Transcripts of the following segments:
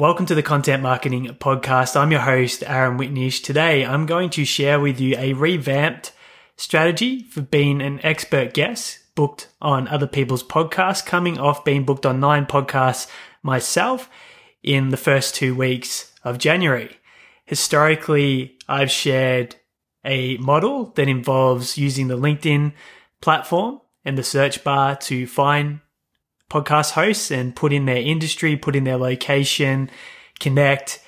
Welcome to the Content Marketing Podcast. I'm your host, Aaron Witnish. Today, I'm going to share with you a revamped strategy for being an expert guest booked on other people's podcasts, coming off being booked on nine podcasts myself in the first two weeks of January. Historically, I've shared a model that involves using the LinkedIn platform and the search bar to find podcast hosts and put in their industry, put in their location, connect,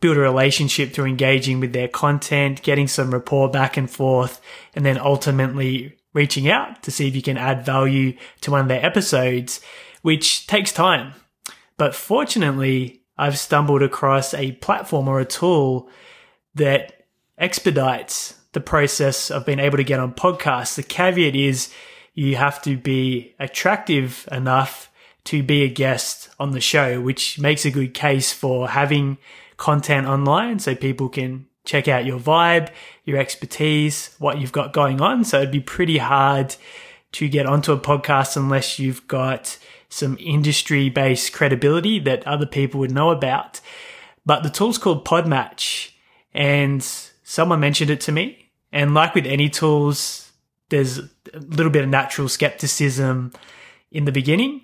build a relationship through engaging with their content, getting some rapport back and forth, and then ultimately reaching out to see if you can add value to one of their episodes, which takes time. But fortunately, I've stumbled across a platform or a tool that expedites the process of being able to get on podcasts. The caveat is you have to be attractive enough to be a guest on the show, which makes a good case for having content online so people can check out your vibe, your expertise, what you've got going on. So it'd be pretty hard to get onto a podcast unless you've got some industry based credibility that other people would know about. But the tool's called Podmatch and someone mentioned it to me. And like with any tools, there's a little bit of natural skepticism in the beginning.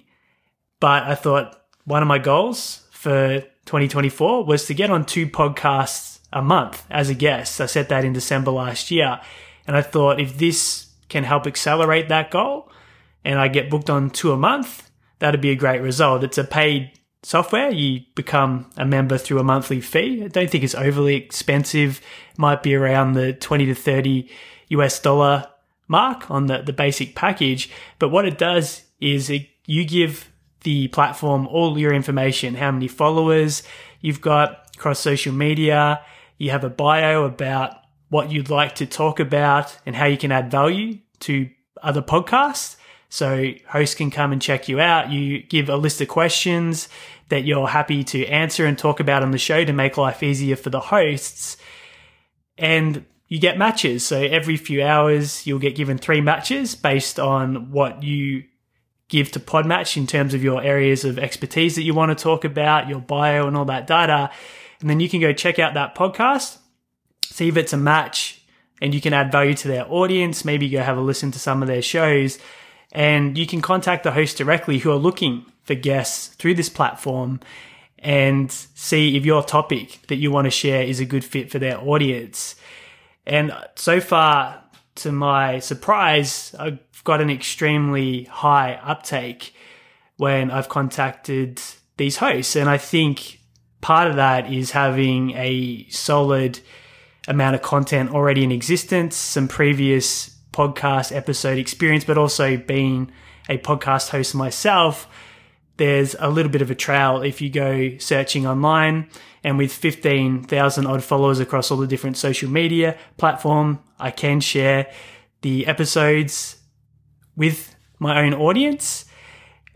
But I thought one of my goals for 2024 was to get on two podcasts a month as a guest. I set that in December last year. And I thought if this can help accelerate that goal and I get booked on two a month, that'd be a great result. It's a paid software. You become a member through a monthly fee. I don't think it's overly expensive. It might be around the 20 to 30 US dollar mark on the, the basic package. But what it does is it, you give the platform all your information, how many followers you've got across social media. You have a bio about what you'd like to talk about and how you can add value to other podcasts. So hosts can come and check you out. You give a list of questions that you're happy to answer and talk about on the show to make life easier for the hosts. And you get matches. So every few hours, you'll get given three matches based on what you give to Podmatch in terms of your areas of expertise that you want to talk about, your bio, and all that data. And then you can go check out that podcast, see if it's a match, and you can add value to their audience. Maybe go have a listen to some of their shows. And you can contact the host directly who are looking for guests through this platform and see if your topic that you want to share is a good fit for their audience. And so far, to my surprise, I've got an extremely high uptake when I've contacted these hosts. And I think part of that is having a solid amount of content already in existence, some previous podcast episode experience, but also being a podcast host myself there's a little bit of a trail if you go searching online. And with 15,000 odd followers across all the different social media platform, I can share the episodes with my own audience.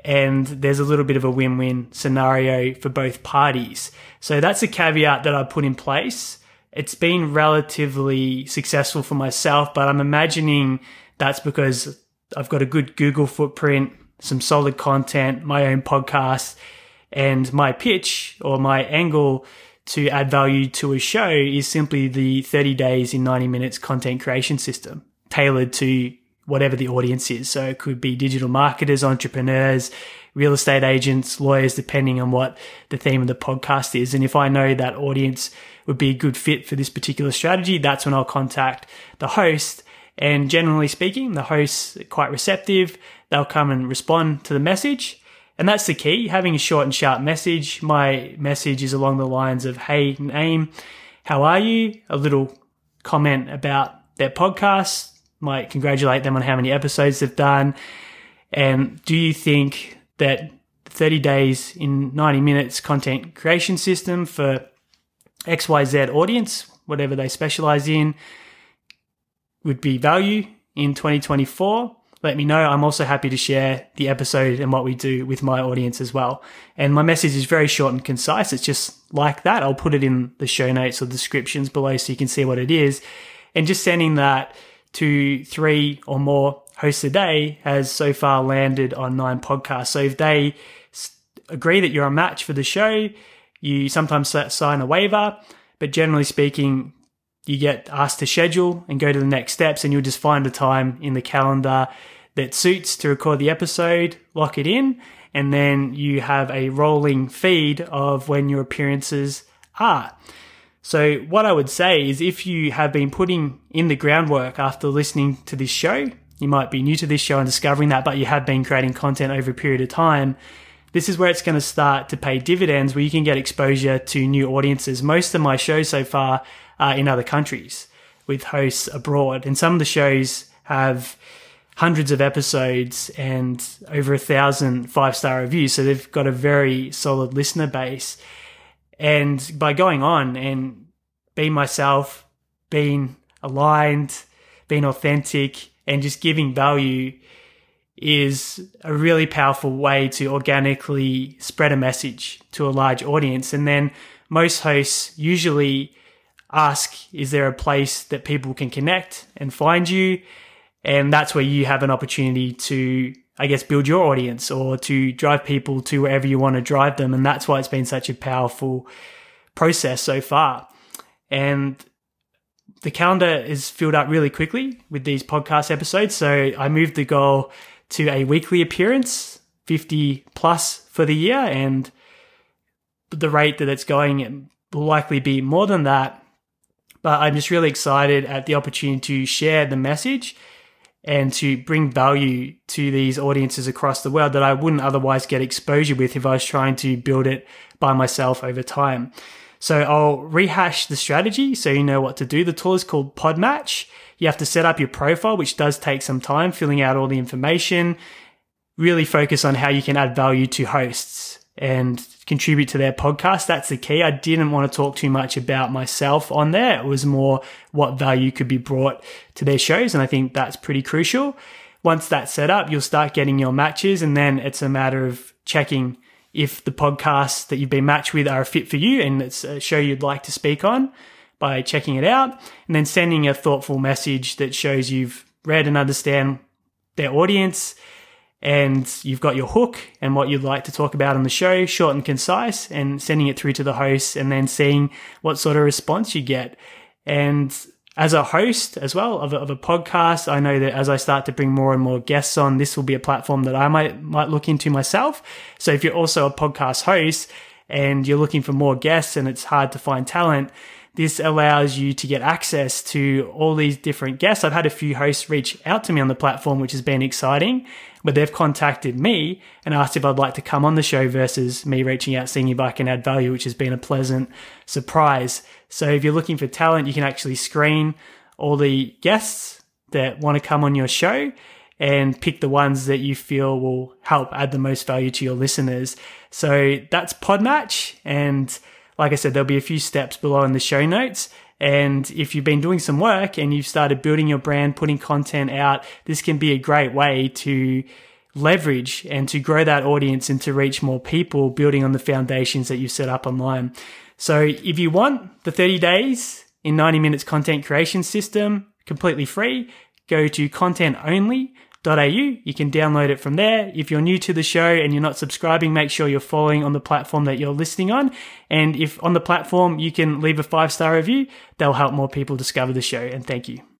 And there's a little bit of a win-win scenario for both parties. So that's a caveat that I put in place. It's been relatively successful for myself, but I'm imagining that's because I've got a good Google footprint some solid content, my own podcast, and my pitch or my angle to add value to a show is simply the 30 days in 90 minutes content creation system tailored to whatever the audience is. So it could be digital marketers, entrepreneurs, real estate agents, lawyers, depending on what the theme of the podcast is. And if I know that audience would be a good fit for this particular strategy, that's when I'll contact the host. And generally speaking, the host's are quite receptive they'll come and respond to the message. And that's the key, having a short and sharp message. My message is along the lines of, Hey, name, how are you? A little comment about their podcast, might congratulate them on how many episodes they've done. And do you think that 30 days in 90 minutes content creation system for XYZ audience, whatever they specialize in, would be value in 2024? let me know. I'm also happy to share the episode and what we do with my audience as well. And my message is very short and concise. It's just like that. I'll put it in the show notes or descriptions below so you can see what it is. And just sending that to three or more hosts a day has so far landed on nine podcasts. So if they agree that you're a match for the show, You sometimes sign a waiver, but generally speaking, you get asked to schedule and go to the next steps, and you'll just find a time in the calendar that suits to record the episode, lock it in, and then you have a rolling feed of when your appearances are. So, what I would say is if you have been putting in the groundwork after listening to this show, you might be new to this show and discovering that, but you have been creating content over a period of time. This is where it's going to start to pay dividends, where you can get exposure to new audiences. Most of my shows so far are in other countries with hosts abroad, and some of the shows have hundreds of episodes and over a thousand five star reviews. So they've got a very solid listener base. And by going on and being myself, being aligned, being authentic, and just giving value is a really powerful way to organically spread a message to a large audience. And then most hosts usually ask, is there a place that people can connect and find you? And that's where you have an opportunity to I guess, build your audience or to drive people to wherever you want to drive them. And that's why it's been such a powerful process so far. And the calendar is filled up really quickly with these podcast episodes. So I moved the goal to a weekly appearance, 50 plus for the year. And the rate that it's going will likely be more than that. But I'm just really excited at the opportunity to share the message and to bring value to these audiences across the world that I wouldn't otherwise get exposure with if I was trying to build it by myself over time. So I'll rehash the strategy so you know what to do. The tool is called Podmatch. You have to set up your profile, which does take some time, filling out all the information, really focus on how you can add value to hosts and contribute to their podcast. That's the key. I didn't want to talk too much about myself on there. It was more what value could be brought to their shows. And I think that's pretty crucial. Once that's set up, you'll start getting your matches and then it's a matter of checking if the podcasts that you've been matched with are a fit for you and it's a show you'd like to speak on by checking it out and then sending a thoughtful message that shows you've read and understand their audience and you've got your hook and what you'd like to talk about on the show, short and concise, and sending it through to the host and then seeing what sort of response you get. And as a host as well of a, of a podcast, I know that as I start to bring more and more guests on, this will be a platform that I might, might look into myself. So if you're also a podcast host and you're looking for more guests and it's hard to find talent, this allows you to get access to all these different guests. I've had a few hosts reach out to me on the platform, which has been exciting, but they've contacted me and asked if I'd like to come on the show versus me reaching out, seeing if I can add value, which has been a pleasant surprise. So if you're looking for talent, you can actually screen all the guests that want to come on your show and pick the ones that you feel will help add the most value to your listeners. So that's Podmatch and like I said, there'll be a few steps below in the show notes. And if you've been doing some work and you've started building your brand, putting content out, this can be a great way to leverage and to grow that audience and to reach more people building on the foundations that you've set up online. So if you want the 30 days in 90 minutes content creation system completely free, go to content only you can download it from there. If you're new to the show and you're not subscribing, make sure you're following on the platform that you're listening on. And if on the platform you can leave a five star review, they'll help more people discover the show. And thank you.